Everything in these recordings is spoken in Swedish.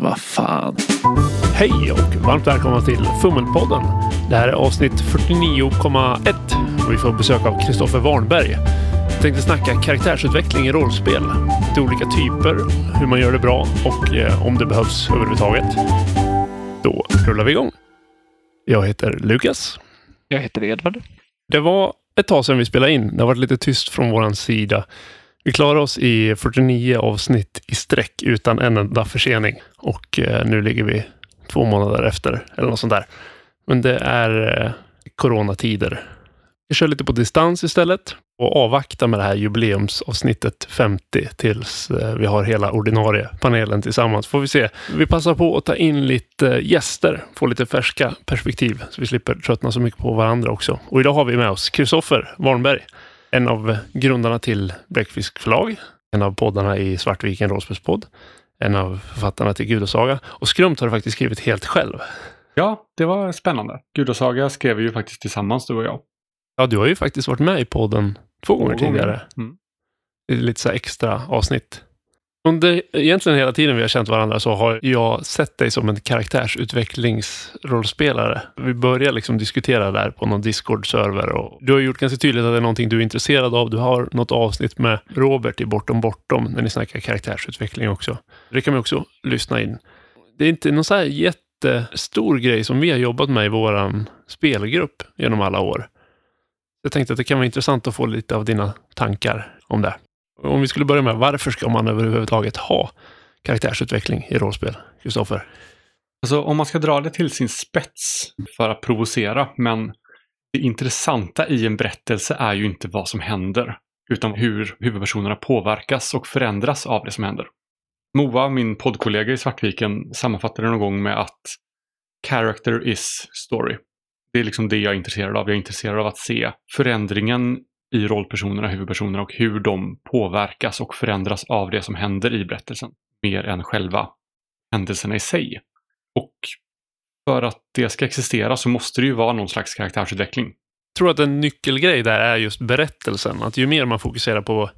Vad fan. Hej och varmt välkomna till Fummelpodden. Det här är avsnitt 49,1 och vi får besök av Kristoffer Warnberg. Jag tänkte snacka karaktärsutveckling i rollspel. Lite olika typer, hur man gör det bra och eh, om det behövs överhuvudtaget. Då rullar vi igång. Jag heter Lukas. Jag heter Edvard. Det var ett tag sedan vi spelade in. Det har varit lite tyst från vår sida. Vi klarar oss i 49 avsnitt i sträck utan en enda försening. Och eh, nu ligger vi två månader efter, eller något sånt där. Men det är eh, coronatider. Vi kör lite på distans istället och avvaktar med det här jubileumsavsnittet 50 tills eh, vi har hela ordinarie panelen tillsammans. Får vi se. Vi passar på att ta in lite gäster, få lite färska perspektiv så vi slipper tröttna så mycket på varandra också. Och idag har vi med oss Kristoffer Warnberg, en av grundarna till Bläckfisk förlag, en av poddarna i Svartviken rollspelspodd, en av författarna till Gudasaga och Skrumt har du faktiskt skrivit helt själv. Ja, det var spännande. Gudasaga skrev vi ju faktiskt tillsammans, du och jag. Ja, du har ju faktiskt varit med i podden två gånger tidigare. Mm. Det är lite så extra avsnitt. Under egentligen hela tiden vi har känt varandra så har jag sett dig som en karaktärsutvecklingsrollspelare. Vi började liksom diskutera där på någon Discord-server och du har gjort ganska tydligt att det är någonting du är intresserad av. Du har något avsnitt med Robert i Bortom Bortom när ni snackar karaktärsutveckling också. Det kan man också lyssna in. Det är inte någon så här jättestor grej som vi har jobbat med i vår spelgrupp genom alla år. Jag tänkte att det kan vara intressant att få lite av dina tankar om det. Om vi skulle börja med, varför ska man överhuvudtaget ha karaktärsutveckling i rollspel? Kristoffer? Alltså om man ska dra det till sin spets för att provocera, men det intressanta i en berättelse är ju inte vad som händer, utan hur huvudpersonerna påverkas och förändras av det som händer. Moa, min poddkollega i Svartviken, sammanfattade det någon gång med att character is story. Det är liksom det jag är intresserad av. Jag är intresserad av att se förändringen i rollpersonerna, huvudpersonerna och hur de påverkas och förändras av det som händer i berättelsen. Mer än själva händelserna i sig. Och för att det ska existera så måste det ju vara någon slags karaktärsutveckling. Jag tror att en nyckelgrej där är just berättelsen. Att ju mer man fokuserar på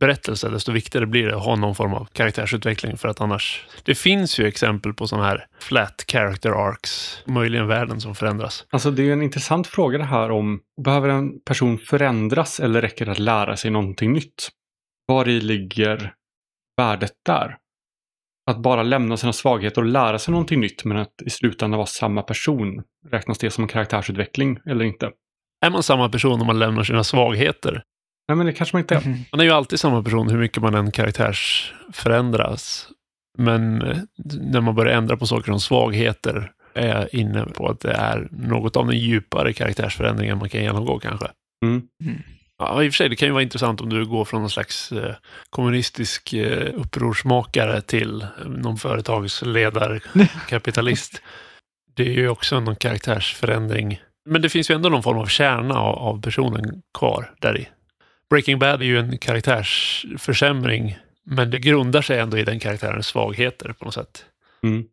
berättelse, desto viktigare blir det att ha någon form av karaktärsutveckling. För att annars... Det finns ju exempel på sådana här flat character arcs, möjligen världen som förändras. Alltså det är en intressant fråga det här om, behöver en person förändras eller räcker det att lära sig någonting nytt? Var i ligger värdet där? Att bara lämna sina svagheter och lära sig någonting nytt men att i slutändan vara samma person, räknas det som en karaktärsutveckling eller inte? Är man samma person om man lämnar sina svagheter? Nej men det kanske man inte är. Mm. Man är ju alltid samma person hur mycket man än karaktärsförändras. Men eh, när man börjar ändra på saker som svagheter är jag inne på att det är något av den djupare karaktärsförändringen man kan genomgå kanske. Mm. Ja, i och för sig, det kan ju vara intressant om du går från någon slags eh, kommunistisk eh, upprorsmakare till någon företagsledarkapitalist. det är ju också någon karaktärsförändring. Men det finns ju ändå någon form av kärna av, av personen kvar där i. Breaking Bad är ju en karaktärsförsämring, men det grundar sig ändå i den karaktärens svagheter på något sätt. Mm.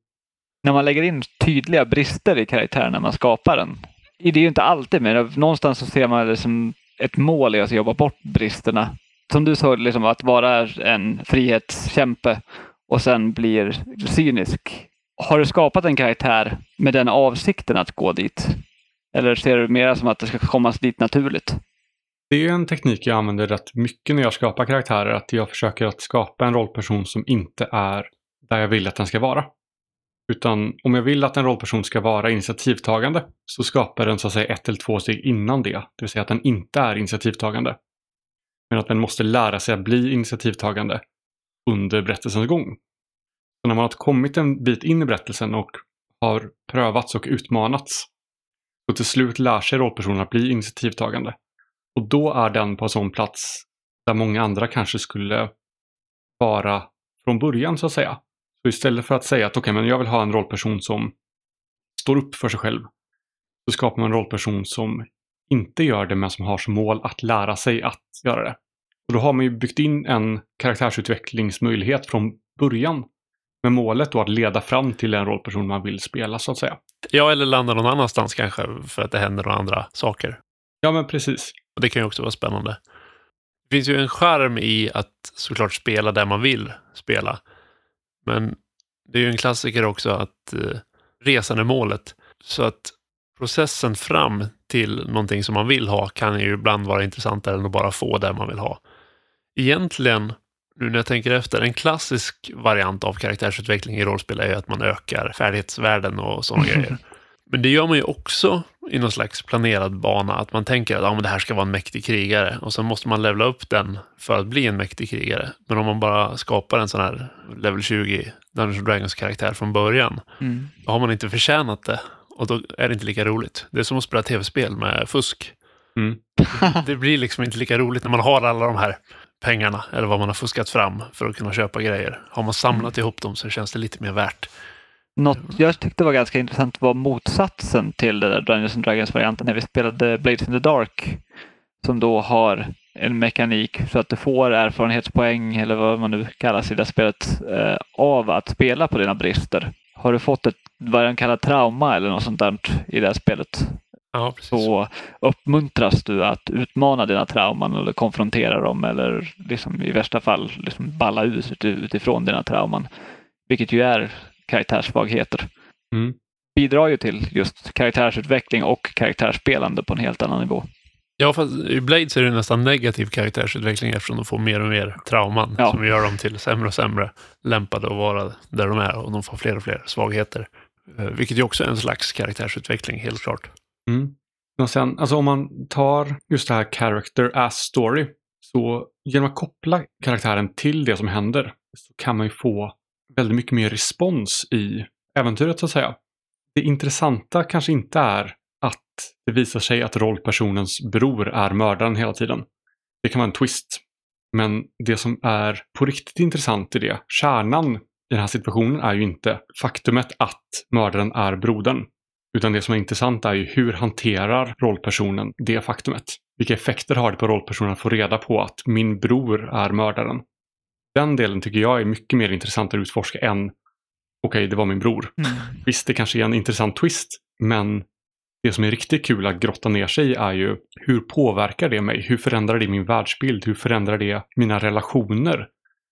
När man lägger in tydliga brister i karaktären när man skapar den. Det är ju inte alltid, men någonstans så ser man det som ett mål i att jobba bort bristerna. Som du sa, liksom, att vara en frihetskämpe och sen blir cynisk. Har du skapat en karaktär med den avsikten att gå dit? Eller ser du mer som att det ska komma dit naturligt? Det är en teknik jag använder rätt mycket när jag skapar karaktärer, att jag försöker att skapa en rollperson som inte är där jag vill att den ska vara. Utan om jag vill att en rollperson ska vara initiativtagande så skapar den så att säga ett eller två steg innan det. Det vill säga att den inte är initiativtagande. Men att den måste lära sig att bli initiativtagande under berättelsens gång. Så när man har kommit en bit in i berättelsen och har prövats och utmanats så till slut lär sig rollpersonen att bli initiativtagande. Och då är den på en sån plats där många andra kanske skulle vara från början så att säga. Så istället för att säga att okej, okay, men jag vill ha en rollperson som står upp för sig själv. Så skapar man en rollperson som inte gör det men som har som mål att lära sig att göra det. Och då har man ju byggt in en karaktärsutvecklingsmöjlighet från början. Med målet då att leda fram till en rollperson man vill spela så att säga. Ja, eller landa någon annanstans kanske för att det händer några andra saker. Ja, men precis. Och det kan ju också vara spännande. Det finns ju en charm i att såklart spela där man vill spela. Men Det är ju en klassiker också att eh, resan är målet. Så att processen fram till någonting som man vill ha kan ju ibland vara intressantare än att bara få det man vill ha. Egentligen, nu när jag tänker efter, en klassisk variant av karaktärsutveckling i rollspel är ju att man ökar färdighetsvärden och sådana grejer. Men det gör man ju också i någon slags planerad bana, att man tänker att ja, men det här ska vara en mäktig krigare och sen måste man levla upp den för att bli en mäktig krigare. Men om man bara skapar en sån här level 20 Dungeons Dragons karaktär från början, Mm. då har man inte förtjänat det och då är det inte lika roligt. Det är som att spela tv-spel med fusk. Mm. Det blir liksom inte lika roligt när man har alla de här pengarna eller vad man har fuskat fram för att kunna köpa grejer. Har man samlat ihop dem så känns det lite mer värt. Något jag tyckte var ganska intressant var motsatsen till det där Dungeons and Dragons-varianten när vi spelade Blades in the Dark. Som då har en mekanik så att du får erfarenhetspoäng eller vad man nu kallas i det spelet eh, av att spela på dina brister. Har du fått ett vad de kallar trauma eller något sånt där i det här spelet Ja, precis. så uppmuntras du att utmana dina trauman eller konfrontera dem eller liksom i värsta fall liksom balla ut uti- utifrån dina trauman. Vilket ju är karaktärssvagheter. Mm. Bidrar ju till just karaktärsutveckling och karaktärsspelande på en helt annan nivå. Ja, fast i Blades är det nästan negativ karaktärsutveckling eftersom de får mer och mer trauman Ja. som gör dem till sämre och sämre lämpade att vara där de är och de får fler och fler svagheter. Eh, Vilket ju också är en slags karaktärsutveckling, helt klart. Mm. Och sen, alltså om man tar just det här character as story, så genom att koppla karaktären till det som händer så kan man ju få väldigt mycket mer respons i äventyret så att säga. Det intressanta kanske inte är att det visar sig att rollpersonens bror är mördaren hela tiden. Det kan vara en twist. Men det som är på riktigt intressant i det, kärnan i den här situationen är ju inte faktumet att mördaren är brodern. Utan det som är intressant är ju hur hanterar rollpersonen det faktumet? Vilka effekter har det på rollpersonen att få reda på att min bror är mördaren? Den delen tycker jag är mycket mer intressant att utforska än okej, det var min bror. Visst, det kanske är en intressant twist, men det som är riktigt kul att grotta ner sig i är ju hur påverkar det mig? Hur förändrar det min världsbild? Hur förändrar det mina relationer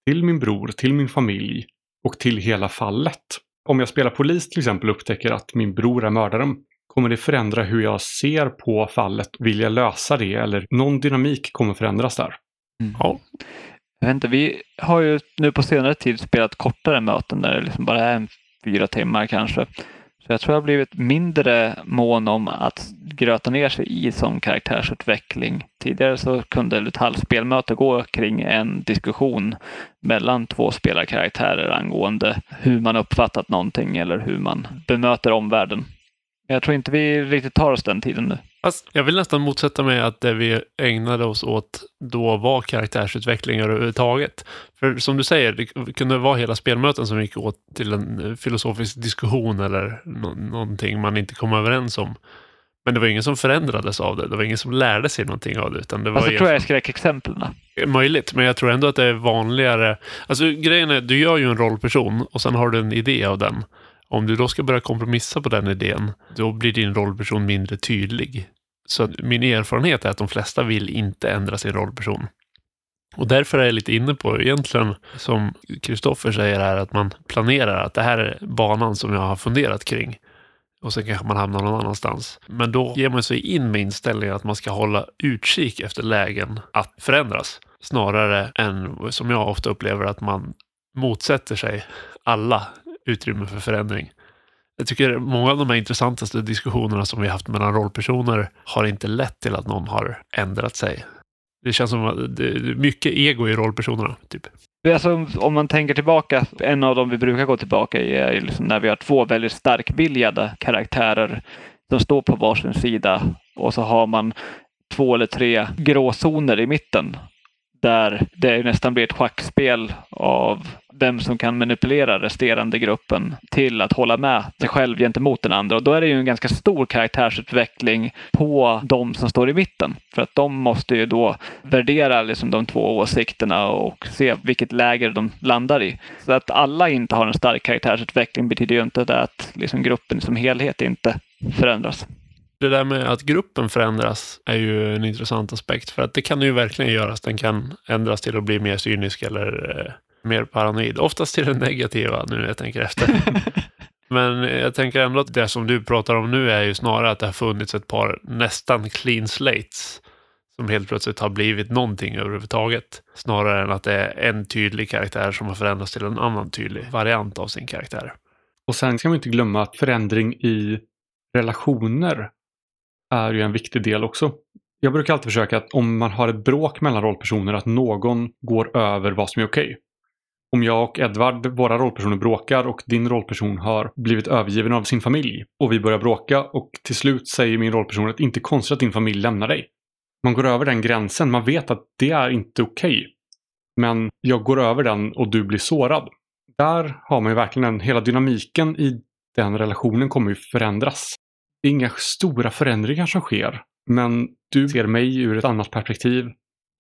till min bror, till min familj och till hela fallet? Om jag spelar polis till exempel och upptäcker att min bror är mördaren, kommer det förändra hur jag ser på fallet? Vill jag lösa det eller någon dynamik kommer förändras där? Ja, jag vet inte, vi har ju nu på senare tid spelat kortare möten där det liksom bara är en fyra timmar kanske. Så jag tror jag har blivit mindre mån om att gröta ner sig i som karaktärsutveckling. Tidigare så kunde ett halvspelmöte gå kring en diskussion mellan två spelarkaraktärer angående hur man uppfattat någonting eller hur man bemöter omvärlden. Jag tror inte vi riktigt tar oss den tiden nu. Fast jag vill nästan motsätta mig att det vi ägnade oss åt då var karaktärsutveckling överhuvudtaget. För som du säger, det kunde vara hela spelmöten som gick åt till en eh, filosofisk diskussion eller nå- någonting man inte kom överens om. Men det var ingen som förändrades av det. Det var ingen som lärde sig någonting av det. Utan det var Alltså, jag tror jag är egentligen- skräckexemplen. Möjligt, men jag tror ändå att det är vanligare. Alltså grejen är, du gör ju en rollperson och sen har du en idé av den. Om du då ska börja kompromissa på den idén, då blir din rollperson mindre tydlig. Så min erfarenhet är att de flesta vill inte ändra sin rollperson. Och därför är jag lite inne på, egentligen som Kristoffer säger här, att man planerar att det här är banan som jag har funderat kring. Och sen kanske man hamnar någon annanstans. Men då ger man sig in med inställningen att man ska hålla utkik efter lägen att förändras. Snarare än, som jag ofta upplever, att man motsätter sig alla utrymme för förändring. Jag tycker många av de här intressantaste diskussionerna som vi haft mellan rollpersoner har inte lett till att någon har ändrat sig. Det känns som att det är mycket ego i rollpersonerna. Typ. Alltså, om man tänker tillbaka, en av dem vi brukar gå tillbaka i är liksom när vi har två väldigt starkbiljade karaktärer som står på varsin sida och så har man två eller tre gråzoner i mitten där det nästan blir ett schackspel av vem som kan manipulera resterande gruppen till att hålla med sig själv gentemot den andra. Och då är det ju en ganska stor karaktärsutveckling på de som står i mitten. För att de måste ju då värdera liksom de två åsikterna och se vilket läger de landar i. Så att alla inte har en stark karaktärsutveckling betyder ju inte det att liksom gruppen som helhet inte förändras. Det där med att gruppen förändras är ju en intressant aspekt. För att det kan ju verkligen göras. Den kan ändras till att bli mer cynisk eller eh, mer paranoid. Oftast till det negativa nu när jag tänker efter. Men jag tänker ändå att det som du pratar om nu är ju snarare att det har funnits ett par nästan clean slates som helt plötsligt har blivit någonting överhuvudtaget. Snarare än att det är en tydlig karaktär som har förändrats till en annan tydlig variant av sin karaktär. Och sen ska man inte glömma att förändring i relationer är ju en viktig del också. Jag brukar alltid försöka att om man har ett bråk mellan rollpersoner att någon går över vad som är okej. Okay. Om jag och Edvard, våra rollpersoner, bråkar och din rollperson har blivit övergiven av sin familj och vi börjar bråka och till slut säger min rollperson att inte konstigt att din familj lämnar dig. Man går över den gränsen, man vet att det är inte okej. Okay. Men jag går över den och du blir sårad. Där har man ju verkligen en, hela dynamiken i den relationen kommer ju förändras. Det är inga stora förändringar som sker. Men du ser mig ur ett annat perspektiv.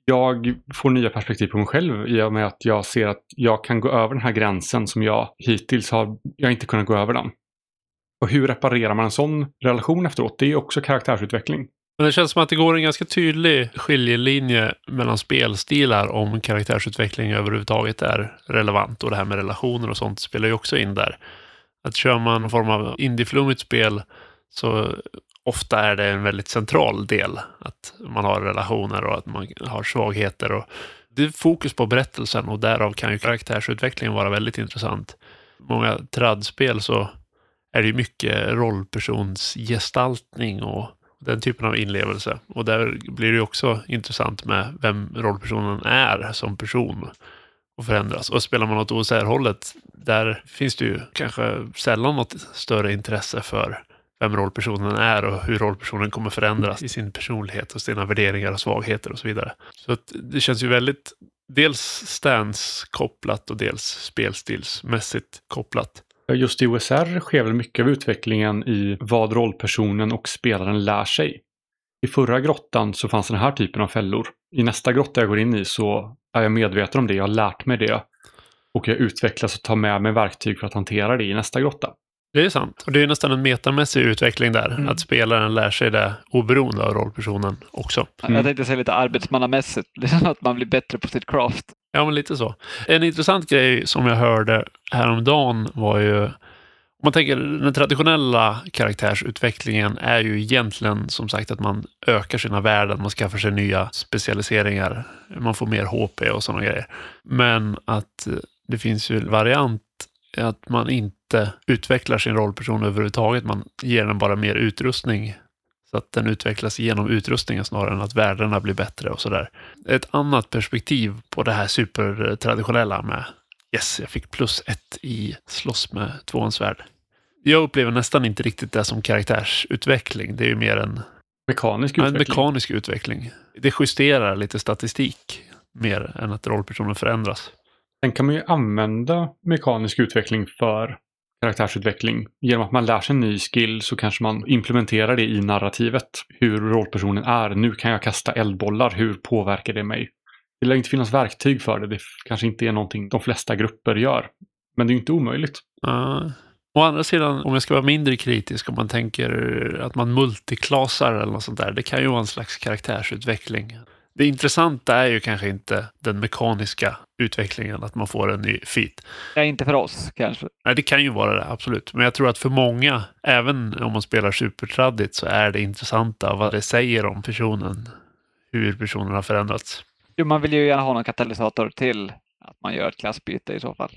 Jag får nya perspektiv på mig själv i och med att jag ser att jag kan gå över den här gränsen som jag hittills har jag inte kunnat gå över den. Och hur reparerar man en sån relation efteråt? Det är också karaktärsutveckling. Men det känns som att det går en ganska tydlig skiljelinje mellan spelstilar om karaktärsutveckling överhuvudtaget är relevant. Och det här med relationer och sånt spelar ju också in där. Att kör man någon form av indieflummigt spel så ofta är det en väldigt central del. Att man har relationer och att man har svagheter. Och det är fokus på berättelsen och därav kan ju karaktärsutvecklingen vara väldigt intressant. Många tradspel så är det ju mycket rollpersonsgestaltning och den typen av inlevelse. Och där blir det också intressant med vem rollpersonen är som person och förändras. Och spelar man åt OSR-hållet, där finns det ju kanske sällan något större intresse för vem rollpersonen är och hur rollpersonen kommer förändras i sin personlighet och sina värderingar och svagheter och så vidare. Så det känns ju väldigt dels stance kopplat och dels spelstilsmässigt kopplat. Just i OSR sker väl mycket av utvecklingen i vad rollpersonen och spelaren lär sig. I förra grottan så fanns den här typen av fällor. I nästa grotta jag går in i så är jag medveten om det, jag har lärt mig det. Och jag utvecklas och tar med mig verktyg för att hantera det i nästa grotta. Det är sant. Och det är nästan en metamässig utveckling där. Mm. Att spelaren lär sig det oberoende av rollpersonen också. Mm. Jag tänkte säga lite arbetsmannamässigt, att man blir bättre på sitt craft. Ja, men lite så. En intressant grej som jag hörde häromdagen var ju om man tänker den traditionella karaktärsutvecklingen är ju egentligen som sagt att man ökar sina värden, man skaffar sig nya specialiseringar, man får mer HP och sådana grejer. Men att det finns ju en variant att man inte utvecklar sin rollperson överhuvudtaget. Man ger den bara mer utrustning så att den utvecklas genom utrustningen snarare än att värdena blir bättre och sådär. Ett annat perspektiv på det här supertraditionella med yes, jag fick plus ett i slåss med tvåans svärd. Jag upplever nästan inte riktigt det som karaktärsutveckling. Det är ju mer en mekanisk utveckling. En mekanisk utveckling. Det justerar lite statistik mer än att rollpersonen förändras. Sen kan man ju använda mekanisk utveckling för karaktärsutveckling. Genom att man lär sig en ny skill så kanske man implementerar det i narrativet. Hur rollpersonen är. Nu kan jag kasta eldbollar. Hur påverkar det mig? Det lär inte finnas verktyg för det. Det kanske inte är någonting de flesta grupper gör. Men det är ju inte omöjligt. Uh. Å andra sidan, om jag ska vara mindre kritisk, om man tänker att man multiklasar eller något sånt där. Det kan ju vara en slags karaktärsutveckling. Det intressanta är ju kanske inte den mekaniska utvecklingen, att man får en ny feat. Ja, inte för oss kanske. Nej, det kan ju vara det, absolut. Men jag tror att för många, även om man spelar supertraddigt, så är det intressanta vad det säger om personen. Hur personen har förändrats. Jo, man vill ju gärna ha någon katalysator till att man gör ett klassbyte i så fall.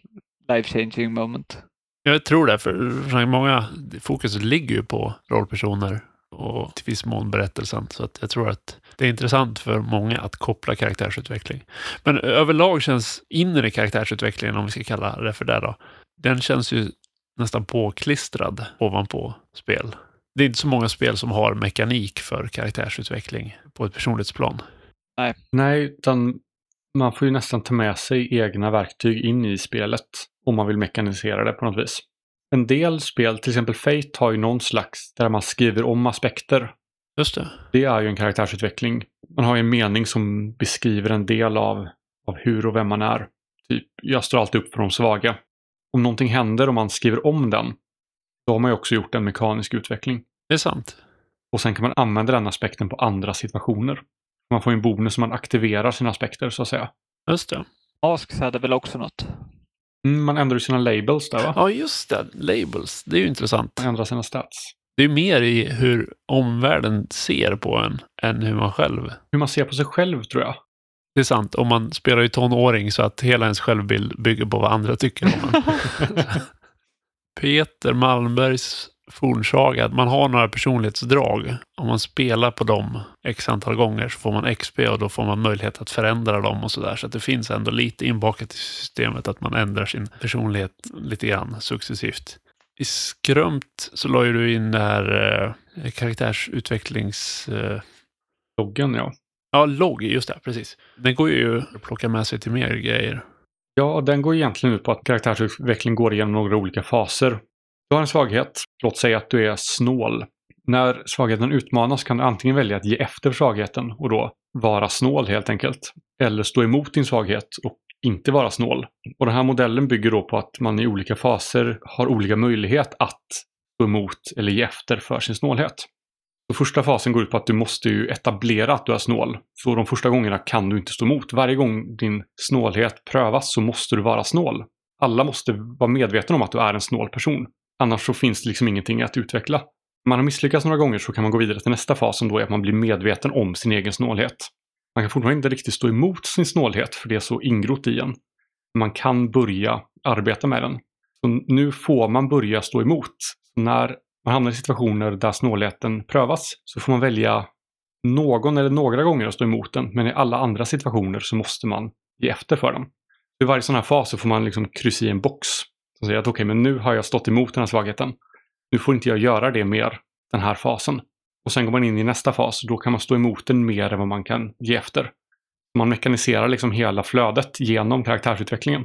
Life changing moment. Jag tror det, för många, fokuset ligger ju på rollpersoner och till viss mån berättelsen. Så att jag tror att det är intressant för många att koppla karaktärsutveckling. Men överlag känns inre karaktärsutvecklingen, om vi ska kalla det för det då, den känns ju nästan påklistrad ovanpå spel. Det är inte så många spel som har mekanik för karaktärsutveckling på ett personlighetsplan. Nej. Nej, utan man får ju nästan ta med sig egna verktyg in i spelet om man vill mekanisera det på något vis. En del spel, till exempel Fate, har ju någon slags där man skriver om aspekter. Just det. Det är ju en karaktärsutveckling. Man har ju en mening som beskriver en del av, av hur och vem man är. Typ, jag står alltid upp för de svaga. Om någonting händer och man skriver om den, då har man ju också gjort en mekanisk utveckling. Det är sant. Och sen kan man använda den aspekten på andra situationer. Man får en bonus om man aktiverar sina aspekter så att säga. Just det. Asks hade väl också något? Mm, man ändrar ju sina labels där va? Ja, just det. Labels. Det är ju intressant. Man ändrar sina stats. Det är mer i hur omvärlden ser på en än hur man själv. Hur man ser på sig själv tror jag. Det är sant. Om man spelar ju tonåring så att hela ens självbild bygger på vad andra tycker om en. Peter Malmbergs fornsaga, att man har några personlighetsdrag. Om man spelar på dem x antal gånger så får man XP och då får man möjlighet att förändra dem och sådär. Så att det finns ändå lite inbakat i systemet att man ändrar sin personlighet lite grann successivt. I Skrömt så la ju du in det här eh, karaktärsutvecklings... Eh, Loggen ja. ja, logg, just det, precis. Den går ju att plocka med sig till mer grejer. Ja, den går egentligen ut på att karaktärsutveckling går igenom några olika faser. Du har en svaghet, låt säga att du är snål. När svagheten utmanas kan du antingen välja att ge efter för svagheten och då vara snål helt enkelt. Eller stå emot din svaghet och inte vara snål. Och den här modellen bygger då på att man i olika faser har olika möjlighet att stå emot eller ge efter för sin snålhet. Så första fasen går ut på att du måste ju etablera att du är snål. Så de första gångerna kan du inte stå emot. Varje gång din snålhet prövas så måste du vara snål. Alla måste vara medvetna om att du är en snål person. Annars så finns det liksom ingenting att utveckla. Om man har misslyckats några gånger så kan man gå vidare till nästa fas som då är att man blir medveten om sin egen snålhet. Man kan fortfarande inte riktigt stå emot sin snålhet för det är så ingrott i en. Man kan börja arbeta med den. Så nu får man börja stå emot. När man hamnar i situationer där snålheten prövas så får man välja någon eller några gånger att stå emot den. Men i alla andra situationer så måste man ge efter för den. I varje sån här fas så får man liksom kryssa i en box. Som säger att okej, okay, men nu har jag stått emot den här svagheten. Nu får inte jag göra det mer den här fasen. Och sen går man in i nästa fas och då kan man stå emot den mer än vad man kan ge efter. Man mekaniserar liksom hela flödet genom karaktärsutvecklingen.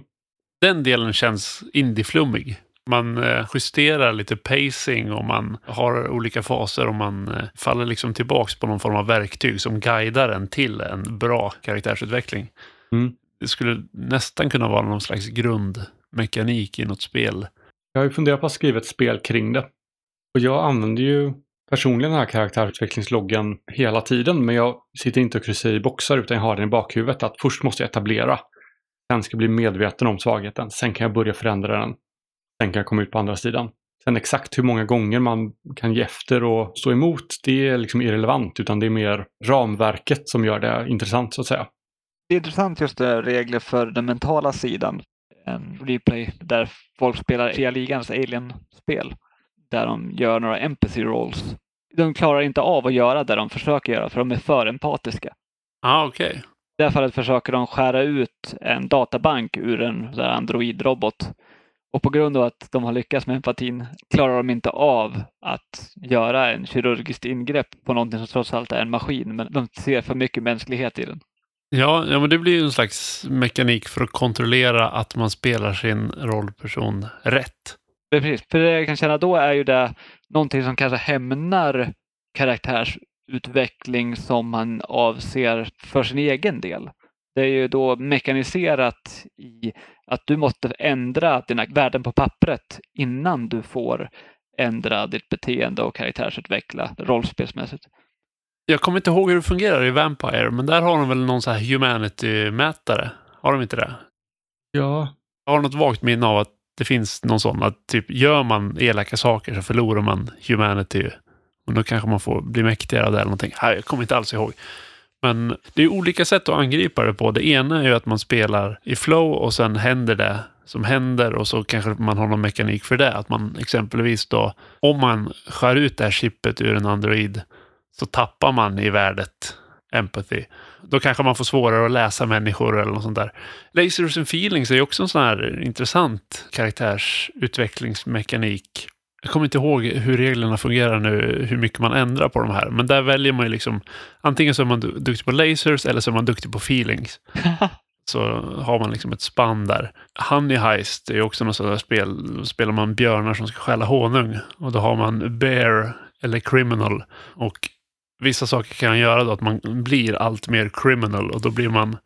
Den delen känns indieflummig. Man eh, justerar lite pacing och man har olika faser och man eh, faller liksom tillbaks på någon form av verktyg som guidar en till en bra karaktärsutveckling. Mm. Det skulle nästan kunna vara någon slags grundmekanik i något spel. Jag har ju funderat på att skriva ett spel kring det. Och jag använder ju personligen den här karaktärsutvecklingsloggen hela tiden, men jag sitter inte och kryssar i boxar utan jag har den i bakhuvudet att först måste jag etablera. Sen ska jag bli medveten om svagheten. Sen kan jag börja förändra den. Sen kan jag komma ut på andra sidan. Sen exakt hur många gånger man kan ge efter och stå emot, det är liksom irrelevant, utan det är mer ramverket som gör det intressant så att säga. Det är intressant just det, regler för den mentala sidan. En replay där folk spelar Fria Ligans Alien-spel. Där de gör några empathy rolls. De klarar inte av att göra det de försöker göra för de är för empatiska. Ah, okej. Okay. I det fallet försöker de skära ut en databank ur en Android-robot och på grund av att de har lyckats med empatin klarar de inte av att göra en kirurgiskt ingrepp på någonting som trots allt är en maskin. Men de ser för mycket mänsklighet i den. Ja, ja men det blir ju en slags mekanik för att kontrollera att man spelar sin rollperson rätt. Precis, för det jag kan känna då är ju det någonting som kanske hämnar karaktärsutveckling som man avser för sin egen del. Det är ju då mekaniserat i att du måste ändra dina värden på pappret innan du får ändra ditt beteende och karaktärsutveckla rollspelsmässigt. Jag kommer inte ihåg hur det fungerar i Vampire, men där har de väl någon så här humanity-mätare? Har de inte det? Ja. Jag har något vagt minne av att det finns någon sån att typ gör man elaka saker så förlorar man humanity. Och då kanske man får bli mäktigare eller någonting. Jag kommer inte alls ihåg. Men det är olika sätt att angripa det på. Det ena är ju att man spelar i flow och sen händer det som händer och så kanske man har någon mekanik för det. Att man exempelvis då, om man skär ut det här chippet ur en Android så tappar man i värdet empathy. Då kanske man får svårare att läsa människor eller något sånt där. Lasers and feelings är ju också en sån här intressant karaktärsutvecklingsmekanik jag kommer inte ihåg hur reglerna fungerar nu, hur mycket man ändrar på de här. Men där väljer man ju liksom, antingen så är man duktig på lasers eller så är man duktig på feelings. så har man liksom ett spann där. Honey Heist är ju också något sådant spel. Då spelar man björnar som ska stjäla honung. Och då har man Bear eller Criminal. Och vissa saker kan göra då att man blir allt mer criminal och då blir man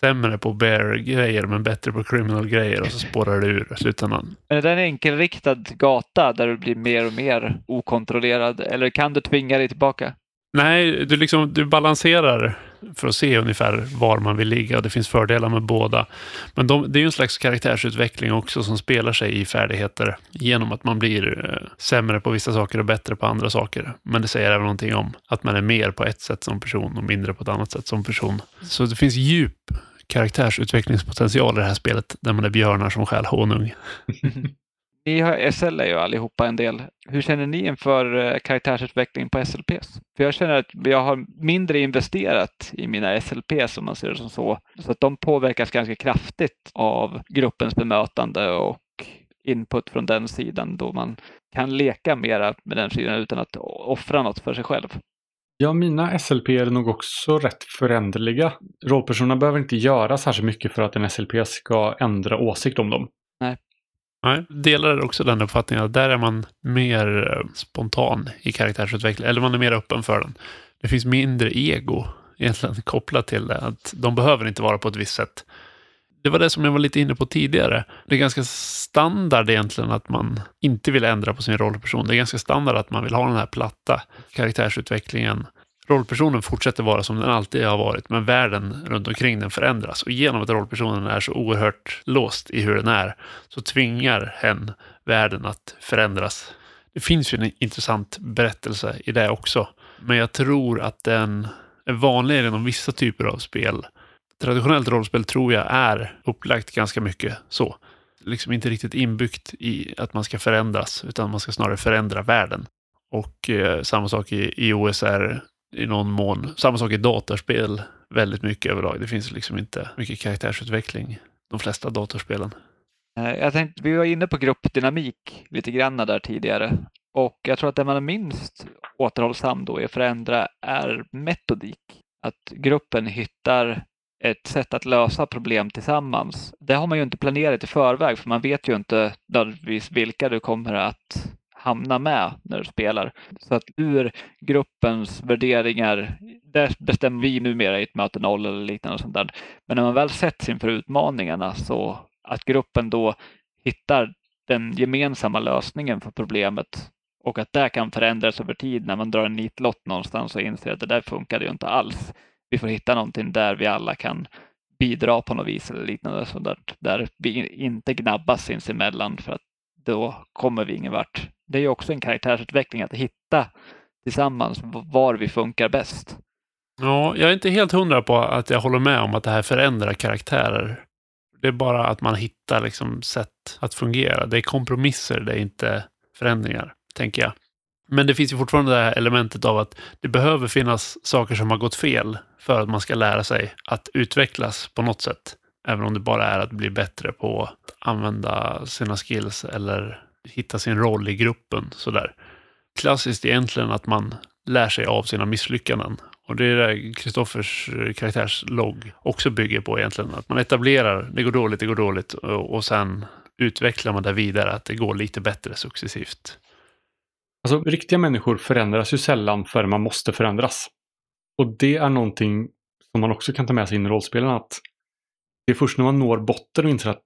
sämre på bear-grejer men bättre på criminal-grejer och så spårar det ur i slutändan. Men är det en enkelriktad gata där du blir mer och mer okontrollerad eller kan du tvinga dig tillbaka? Nej, du, liksom, du balanserar för att se ungefär var man vill ligga och det finns fördelar med båda. Men de, det är ju en slags karaktärsutveckling också som spelar sig i färdigheter genom att man blir eh, sämre på vissa saker och bättre på andra saker. Men det säger även någonting om att man är mer på ett sätt som person och mindre på ett annat sätt som person. Så det finns djup karaktärsutvecklingspotential i det här spelet där man är björnar som stjäl honung. Ni har SL ju allihopa en del. Hur känner ni inför eh, karaktärsutveckling på SLPs? För jag känner att jag har mindre investerat i mina SLPs om man ser det som så. Så att de påverkas ganska kraftigt av gruppens bemötande och input från den sidan då man kan leka mera med den sidan utan att offra något för sig själv. Ja, mina SLP är nog också rätt föränderliga. Rollpersonerna behöver inte göra särskilt mycket för att en SLP ska ändra åsikt om dem. Nej. Nej, delar också den uppfattningen att där är man mer eh, spontan i karaktärsutveckling, eller man är mer öppen för den. Det finns mindre ego egentligen kopplat till det, att de behöver inte vara på ett visst sätt. Det var det som jag var lite inne på tidigare. Det är ganska standard egentligen att man inte vill ändra på sin rollperson. Det är ganska standard att man vill ha den här platta karaktärsutvecklingen rollpersonen fortsätter vara som den alltid har varit, men världen runt omkring den förändras. Och genom att rollpersonen är så oerhört låst i hur den är, så tvingar hen världen att förändras. Det finns ju en intressant berättelse i det också, men jag tror att den är vanligare inom vissa typer av spel. Traditionellt rollspel tror jag är upplagt ganska mycket så. Liksom inte riktigt inbyggt i att man ska förändras, utan man ska snarare förändra världen. Och eh, samma sak i, i OSR i någon mån. Samma sak i datorspel väldigt mycket överlag. Det finns liksom inte mycket karaktärsutveckling de flesta datorspelen. Eh, jag tänkte, vi var inne på gruppdynamik lite grann där tidigare och jag tror att det man är minst återhållsam då i att förändra är metodik. Att gruppen hittar ett sätt att lösa problem tillsammans. Det har man ju inte planerat i förväg för man vet ju inte nödvändigtvis vilka du kommer att hamna med när du spelar. Så att ur gruppens värderingar, det bestämmer vi numera i ett möte noll eller liknande. Och sånt där. Men när man väl sätts inför utmaningarna så att gruppen då hittar den gemensamma lösningen för problemet och att det kan förändras över tid när man drar en nitlott någonstans och inser att det där funkade ju inte alls. Vi får hitta någonting där vi alla kan bidra på något vis eller liknande, så där, där vi inte gnabbas sinsemellan för att då kommer vi ingen vart. Det är ju också en karaktärsutveckling att hitta tillsammans var vi funkar bäst. Ja, jag är inte helt hundra på att jag håller med om att det här förändrar karaktärer. Det är bara att man hittar liksom sätt att fungera. Det är kompromisser, det är inte förändringar, tänker jag. Men det finns ju fortfarande det här elementet av att det behöver finnas saker som har gått fel för att man ska lära sig att utvecklas på något sätt. Även om det bara är att bli bättre på att använda sina skills eller hitta sin roll i gruppen. Sådär. Klassiskt egentligen att man lär sig av sina misslyckanden. Och det är det Kristoffers karaktärslogg också bygger på egentligen. Att man etablerar, det går dåligt, det går dåligt och, sen utvecklar man det vidare, att det går lite bättre successivt. Alltså riktiga människor förändras ju sällan förrän man måste förändras. Och det är någonting som man också kan ta med sig in i rollspelen. Att det är först när man når botten och inser att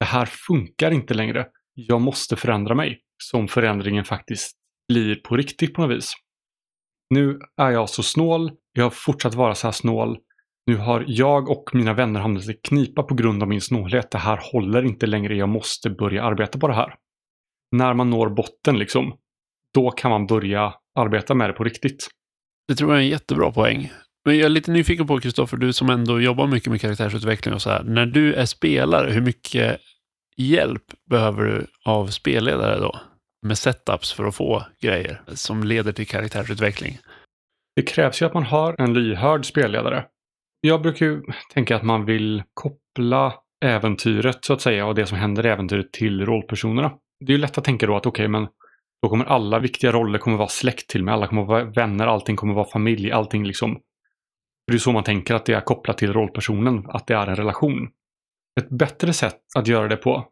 det här funkar inte längre. Jag måste förändra mig. Som förändringen faktiskt blir på riktigt på något vis. Nu är jag så snål. Jag har fortsatt vara så här snål. Nu har jag och mina vänner hamnat i knipa på grund av min snålhet. Det här håller inte längre. Jag måste börja arbeta på det här. När man når botten liksom, då kan man börja arbeta med det på riktigt. Det tror jag är en jättebra poäng. Men jag är lite nyfiken på, Kristoffer, du som ändå jobbar mycket med karaktärsutveckling och så här. När du är spelare, hur mycket hjälp behöver du av spelledare då? Med setups för att få grejer som leder till karaktärsutveckling? Det krävs ju att man har en lyhörd spelledare. Jag brukar ju tänka att man vill koppla äventyret så att säga och det som händer i äventyret till rollpersonerna. Det är ju lätt att tänka då att okej, okay, men då kommer alla viktiga roller kommer vara släkt till mig, alla kommer vara vänner, allting kommer vara familj, allting liksom det är så man tänker att det är kopplat till rollpersonen, att det är en relation. Ett bättre sätt att göra det på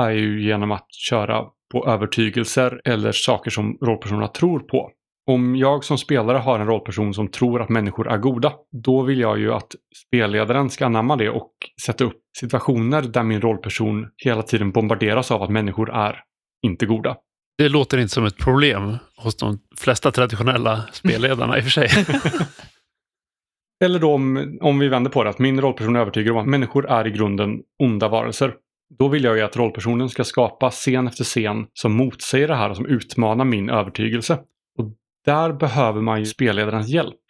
är ju genom att köra på övertygelser eller saker som rollpersonerna tror på. Om jag som spelare har en rollperson som tror att människor är goda, då vill jag ju att spelledaren ska anamma det och sätta upp situationer där min rollperson hela tiden bombarderas av att människor är inte goda. Det låter inte som ett problem hos de flesta traditionella spelledarna i och för sig. Eller då om, om vi vänder på det, att min rollperson är övertygad om att människor är i grunden onda varelser. Då vill jag ju att rollpersonen ska skapa scen efter scen som motsäger det här och som utmanar min övertygelse. Och där behöver man ju spelledarens hjälp.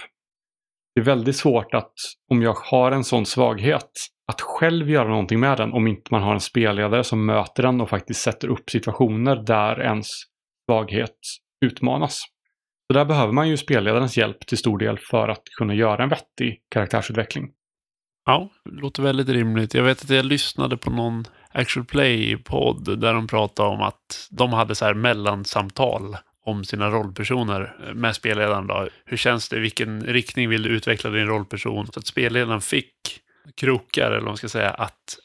Det är väldigt svårt att, om jag har en sån svaghet, att själv göra någonting med den om inte man har en spelledare som möter den och faktiskt sätter upp situationer där ens svaghet utmanas. Så där behöver man ju spelledarens hjälp till stor del för att kunna göra en vettig karaktärsutveckling. Ja, det låter väldigt rimligt. Jag vet att jag lyssnade på någon actual play-podd där de pratade om att de hade så här mellansamtal om sina rollpersoner med spelledaren. Då. Hur känns det? Vilken riktning vill du utveckla din rollperson? Så att spelledaren fick krokar, eller vad man ska säga, att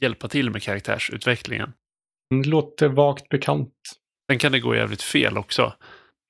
hjälpa till med karaktärsutvecklingen. Det låter vagt bekant. Sen kan det gå jävligt fel också.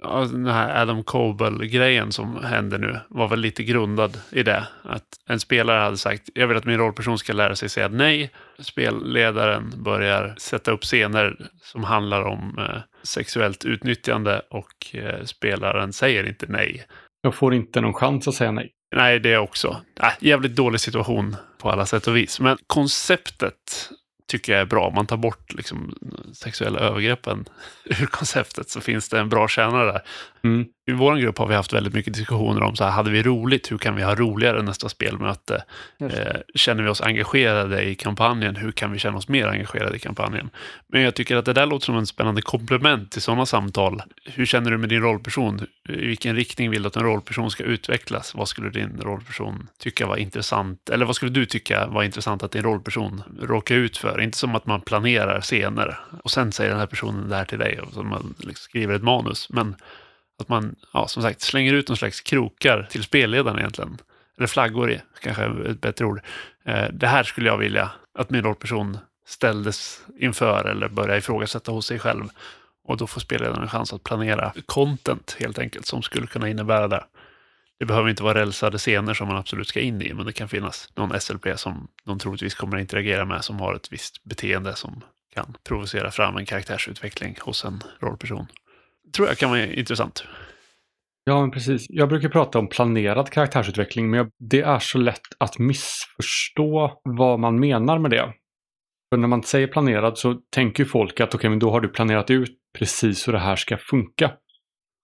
Den här Adam Coble-grejen som händer nu var väl lite grundad i det. Att en spelare hade sagt, jag vill att min rollperson ska lära sig säga nej. Spelledaren börjar sätta upp scener som handlar om eh, sexuellt utnyttjande och eh, spelaren säger inte nej. Jag får inte någon chans att säga nej. Nej, det också. Äh, jävligt dålig situation på alla sätt och vis. Men konceptet tycker jag är bra. Man tar bort liksom, sexuella övergreppen ur konceptet så finns det en bra tjänare där. Mm. I vår grupp har vi haft väldigt mycket diskussioner om så här, hade vi roligt, hur kan vi ha roligare nästa spelmöte? Eh, känner vi oss engagerade i kampanjen, hur kan vi känna oss mer engagerade i kampanjen? Men jag tycker att det där låter som en spännande komplement till sådana samtal. Hur känner du med din rollperson? I vilken riktning vill du att en rollperson ska utvecklas? Vad skulle din rollperson tycka var intressant? Eller vad skulle du tycka var intressant att din rollperson råkar ut för? Inte som att man planerar scener och sen säger den här personen det här till dig och så man liksom skriver ett manus. Men att man, ja, som sagt, slänger ut någon slags krokar till spelledaren egentligen. Eller flaggor är kanske ett bättre ord. Eh, det här skulle jag vilja att min rollperson ställdes inför eller började ifrågasätta hos sig själv. Och då får spelledaren en chans att planera content helt enkelt som skulle kunna innebära det. Det behöver inte vara rälsade scener som man absolut ska in i, men det kan finnas någon SLP som de troligtvis kommer att interagera med som har ett visst beteende som kan provocera fram en karaktärsutveckling hos en rollperson tror jag kan vara intressant. Ja, men precis. Jag brukar prata om planerad karaktärsutveckling, men det är så lätt att missförstå vad man menar med det. För när man säger planerad så tänker folk att okej, okay, men då har du planerat ut precis hur det här ska funka.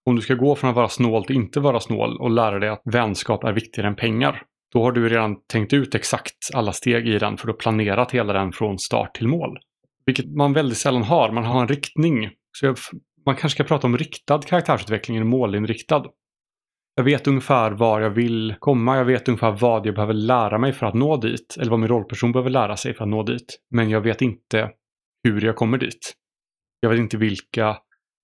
Om du ska gå från att vara snål till inte vara snål och lära dig att vänskap är viktigare än pengar. Då har du redan tänkt ut exakt alla steg i den för du har planerat hela den från start till mål. Vilket man väldigt sällan har. Man har en riktning. Så jag man kanske ska prata om riktad karaktärsutveckling eller målinriktad. Jag vet ungefär var jag vill komma. Jag vet ungefär vad jag behöver lära mig för att nå dit. Eller vad min rollperson behöver lära sig för att nå dit. Men jag vet inte hur jag kommer dit. Jag vet inte vilka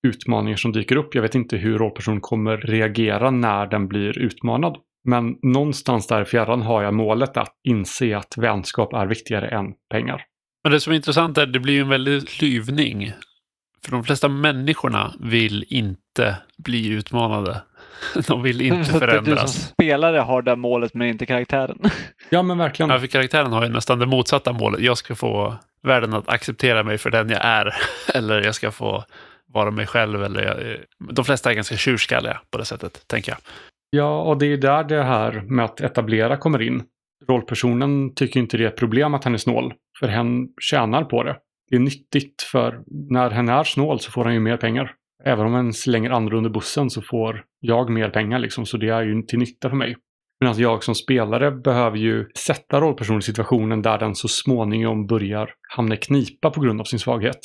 utmaningar som dyker upp. Jag vet inte hur rollpersonen kommer reagera när den blir utmanad. Men någonstans där i fjärran har jag målet att inse att vänskap är viktigare än pengar. Men det som är intressant är att det blir en väldig klyvning för de flesta människorna vill inte bli utmanade. De vill inte förändras. Du som spelare har det målet men inte karaktären. Ja men verkligen. Ja, för karaktären har ju nästan det motsatta målet. Jag ska få världen att acceptera mig för den jag är. Eller jag ska få vara mig själv. Eller jag, de flesta är ganska tjurskalliga på det sättet, tänker jag. Ja, och det är där det här med att etablera kommer in. Rollpersonen tycker inte det är ett problem att han är snål, för hen tjänar på det det är nyttigt för när hen är snål så får han ju mer pengar. Även om en slänger andra under bussen så får jag mer pengar liksom, så det är ju till nytta för mig. Medan jag som spelare behöver ju sätta rollpersonen i situationen där den så småningom börjar hamna i knipa på grund av sin svaghet.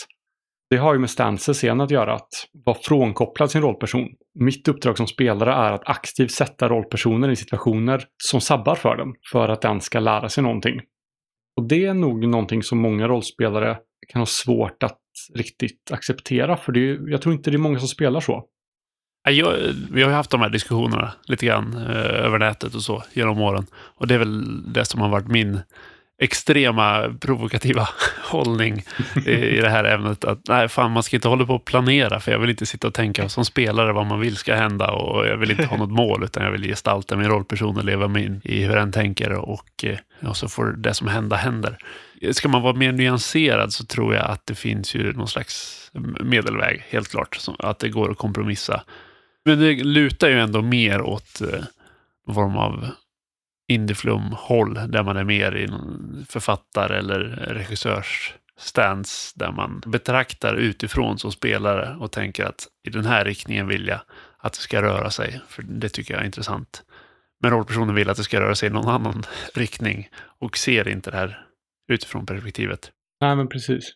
Det har ju med stances att göra, att vara frånkopplad sin rollperson. Mitt uppdrag som spelare är att aktivt sätta rollpersonen i situationer som sabbar för den, för att den ska lära sig någonting. Och det är nog någonting som många rollspelare kan ha svårt att riktigt acceptera. För det är, jag tror inte det är många som spelar så. Jag, vi har ju haft de här diskussionerna lite grann eh, över nätet och så genom åren. Och det är väl det som har varit min extrema provokativa hållning i det här ämnet. Att nej, fan, man ska inte hålla på och planera, för jag vill inte sitta och tänka som spelare vad man vill ska hända och jag vill inte ha något mål, utan jag vill gestalta min rollperson och leva mig in i hur den tänker och, eh, och så får det som hända händer. Ska man vara mer nyanserad så tror jag att det finns ju någon slags medelväg, helt klart, att det går att kompromissa. Men det lutar ju ändå mer åt eh, form av indieflum-håll där man är mer i någon författare eller regissörs stance där man betraktar utifrån som spelare och tänker att i den här riktningen vill jag att det ska röra sig. För det tycker jag är intressant. Men rollpersonen vill att det ska röra sig i någon annan riktning och ser inte det här utifrån perspektivet. Nej, men precis.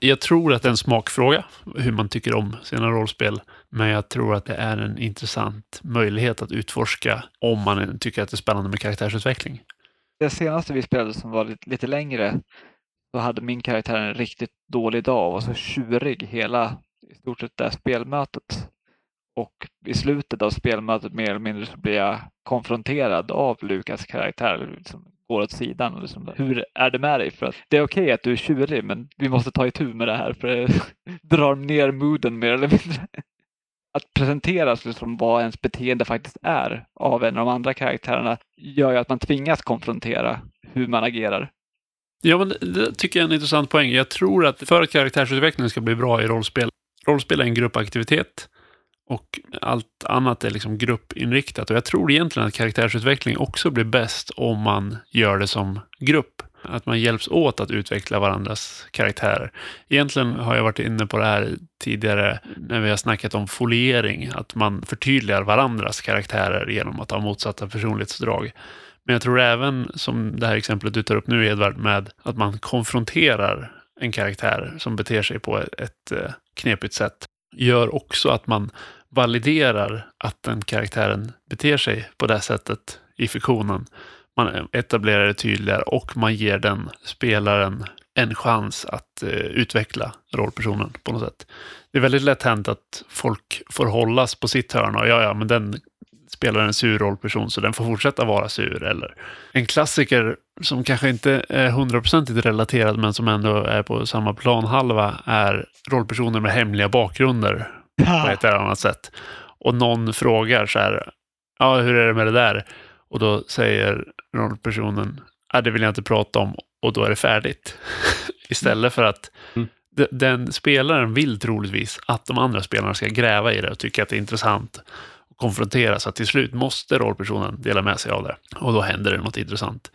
Jag tror att det är en smakfråga hur man tycker om sina rollspel. Men jag tror att det är en intressant möjlighet att utforska om man tycker att det är spännande med karaktärsutveckling. Det senaste vi spelade som var lite, lite längre, då hade min karaktär en riktigt dålig dag och var så tjurig hela i stort sett det spelmötet. Och i slutet av spelmötet mer eller mindre så blir jag konfronterad av Lukas karaktär. Liksom går åt sidan. Liksom, hur är det med dig? För att det är okej okay att du är tjurig men vi måste ta itu med det här för det drar ner mooden mer eller mindre. Att presenteras liksom vad ens beteende faktiskt är av en av de andra karaktärerna gör ju att man tvingas konfrontera hur man agerar. Ja, men det tycker jag är en intressant poäng. Jag tror att för att karaktärsutvecklingen ska bli bra i rollspel, rollspel är en gruppaktivitet och allt annat är liksom gruppinriktat. Och jag tror egentligen att karaktärsutveckling också blir bäst om man gör det som grupp. Att man hjälps åt att utveckla varandras karaktärer. Egentligen har jag varit inne på det här tidigare när vi har snackat om foliering. Att man förtydligar varandras karaktärer genom att ha motsatta personlighetsdrag. Men jag tror även, som det här exemplet du tar upp nu Edvard, med att man konfronterar en karaktär som beter sig på ett eh, knepigt sätt gör också att man validerar att den karaktären beter sig på det sättet i fiktionen. Man etablerar det tydligare och man ger den spelaren en chans att eh, utveckla rollpersonen på något sätt. Det är väldigt lätt hänt att folk får hållas på sitt hörn och ja, ja, men den spelar en sur rollperson så den får fortsätta vara sur. Eller en klassiker som kanske inte är hundraprocentigt relaterad men som ändå är på samma planhalva är rollpersoner med hemliga bakgrunder på ett eller annat sätt. Och någon frågar så här, ja hur är det med det där? Och då säger rollpersonen, ja det vill jag inte prata om och då är det färdigt. Istället för att mm. den spelaren vill troligtvis att de andra spelarna ska gräva i det och tycka att det är intressant och konfrontera så att till slut måste rollpersonen dela med sig av det. Och då händer det något intressant.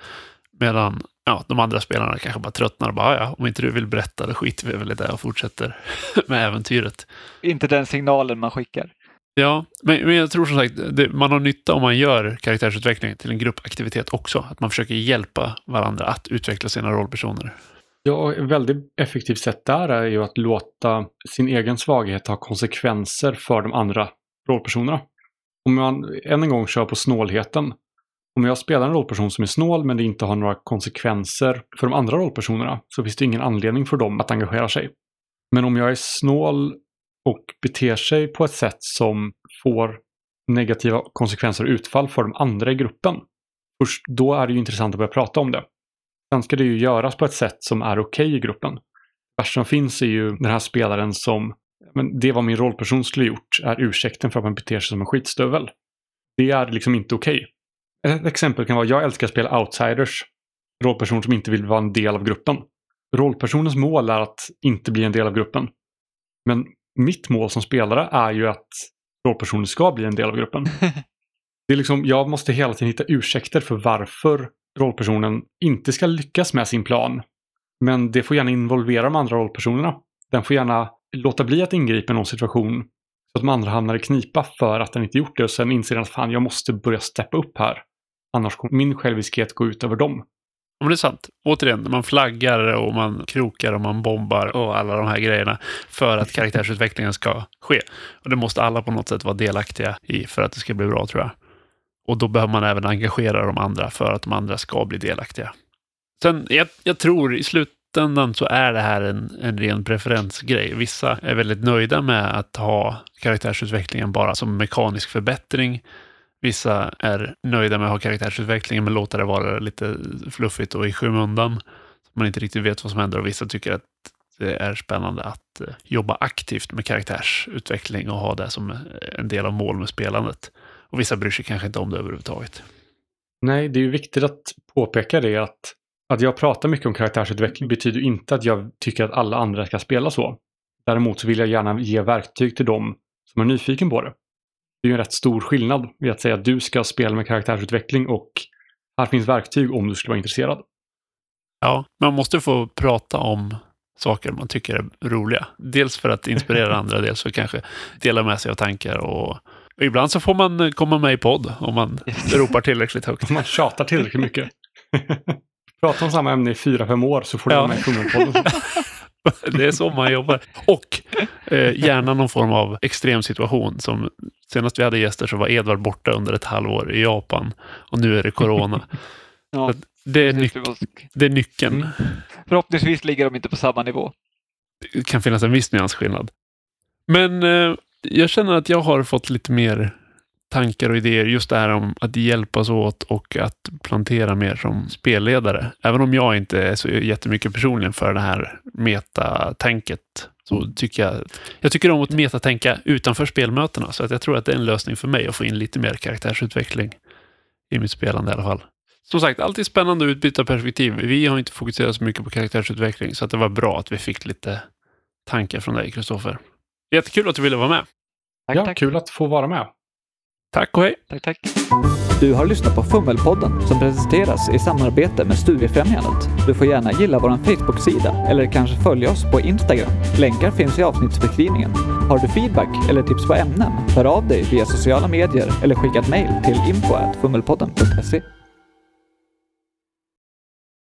Medan ja, de andra spelarna kanske bara tröttnar och bara, ja, om inte du vill berätta, då skiter vi väl i det och fortsätter med äventyret. Inte den signalen man skickar. Ja, men, men jag tror som sagt, det, man har nytta om man gör karaktärsutveckling till en gruppaktivitet också. Att man försöker hjälpa varandra att utveckla sina rollpersoner. Ja, ett väldigt effektivt sätt där är ju att låta sin egen svaghet ha konsekvenser för de andra rollpersonerna. Om man än en gång kör på snålheten om jag spelar en rollperson som är snål men det inte har några konsekvenser för de andra rollpersonerna så finns det ingen anledning för dem att engagera sig. Men om jag är snål och beter sig på ett sätt som får negativa konsekvenser och utfall för de andra i gruppen. Först då är det ju intressant att börja prata om det. Sen ska det ju göras på ett sätt som är okej okay i gruppen. Värst som finns är ju den här spelaren som, men det var min rollperson skulle gjort, är ursäkten för att man beter sig som en skitstövel. Det är liksom inte okej. Okay. Ett exempel kan vara, jag älskar att spela outsiders. Rollperson som inte vill vara en del av gruppen. Rollpersonens mål är att inte bli en del av gruppen. Men mitt mål som spelare är ju att rollpersonen ska bli en del av gruppen. Det är liksom, jag måste hela tiden hitta ursäkter för varför rollpersonen inte ska lyckas med sin plan. Men det får gärna involvera de andra rollpersonerna. Den får gärna låta bli att ingripa i någon situation så att de andra hamnar i knipa för att den inte gjort det och sen inser den att fan, jag måste börja steppa upp här. Annars kommer min själviskhet gå ut över dem. Om det är sant. Återigen, man flaggar och man krokar och man bombar och alla de här grejerna för att karaktärsutvecklingen ska ske. Och det måste alla på något sätt vara delaktiga i för att det ska bli bra, tror jag. Och då behöver man även engagera de andra för att de andra ska bli delaktiga. Sen, jag, jag tror i slutändan så är det här en, en ren preferensgrej. Vissa är väldigt nöjda med att ha karaktärsutvecklingen bara som mekanisk förbättring Vissa är nöjda med att ha karaktärsutvecklingen men låta det vara lite fluffigt och i skymundan. Så man inte riktigt vet vad som händer och vissa tycker att det är spännande att eh, jobba aktivt med karaktärsutveckling och ha det som eh, en del av mål med spelandet. Och vissa bryr sig kanske inte om det överhuvudtaget. Nej, det är ju viktigt att påpeka det att att jag pratar mycket om karaktärsutveckling betyder inte att jag tycker att alla andra ska spela så. Däremot så vill jag gärna ge verktyg till dem som är nyfiken på det det är ju en rätt stor skillnad i att säga att du ska spela med karaktärsutveckling och här finns verktyg om du skulle vara intresserad. Ja, man måste få prata om saker man tycker är roliga. Dels för att inspirera andra, dels för att kanske dela med sig av tankar. Och, och ibland så får man komma med i podd om man ropar tillräckligt högt. Om man tjatar tillräckligt mycket. Prata om samma ämne i fyra, fem år så får du Ja. vara med i Fummelpodden. Det är så man jobbar. Och eh, gärna någon form av extrem situation. Som senast vi hade gäster så var Edvard borta under ett halvår i Japan. Och nu är det corona. Ja, Det är, nyc- det är nyckeln. Mm. Förhoppningsvis ligger de inte på samma nivå. Det kan finnas en viss nyansskillnad. Men eh, jag känner att jag har fått lite mer tankar och idéer just det här om att hjälpas åt och att plantera mer som spelledare. Även om jag inte är så jättemycket personligen för det här metatänket så tycker jag, jag tycker om att metatänka utanför spelmötena. Så att jag tror att det är en lösning för mig att få in lite mer karaktärsutveckling i mitt spelande i alla fall. Som sagt, alltid spännande att utbyta perspektiv. Vi har inte fokuserat så mycket på karaktärsutveckling så att det var bra att vi fick lite tankar från dig, Kristoffer. Jättekul att du ville vara med. Tack, Ja, tack. kul att få vara med. Tack och hej! tack, tack. Du har lyssnat på Fummelpodden som presenteras i samarbete med Studiefrämjandet. Du får gärna gilla vår Facebook-sida eller kanske följa oss på Instagram. Länkar finns i avsnittsbeskrivningen. Har du feedback eller tips på ämnen? Hör av dig via sociala medier eller skicka ett mejl till info.fummelpodden.se.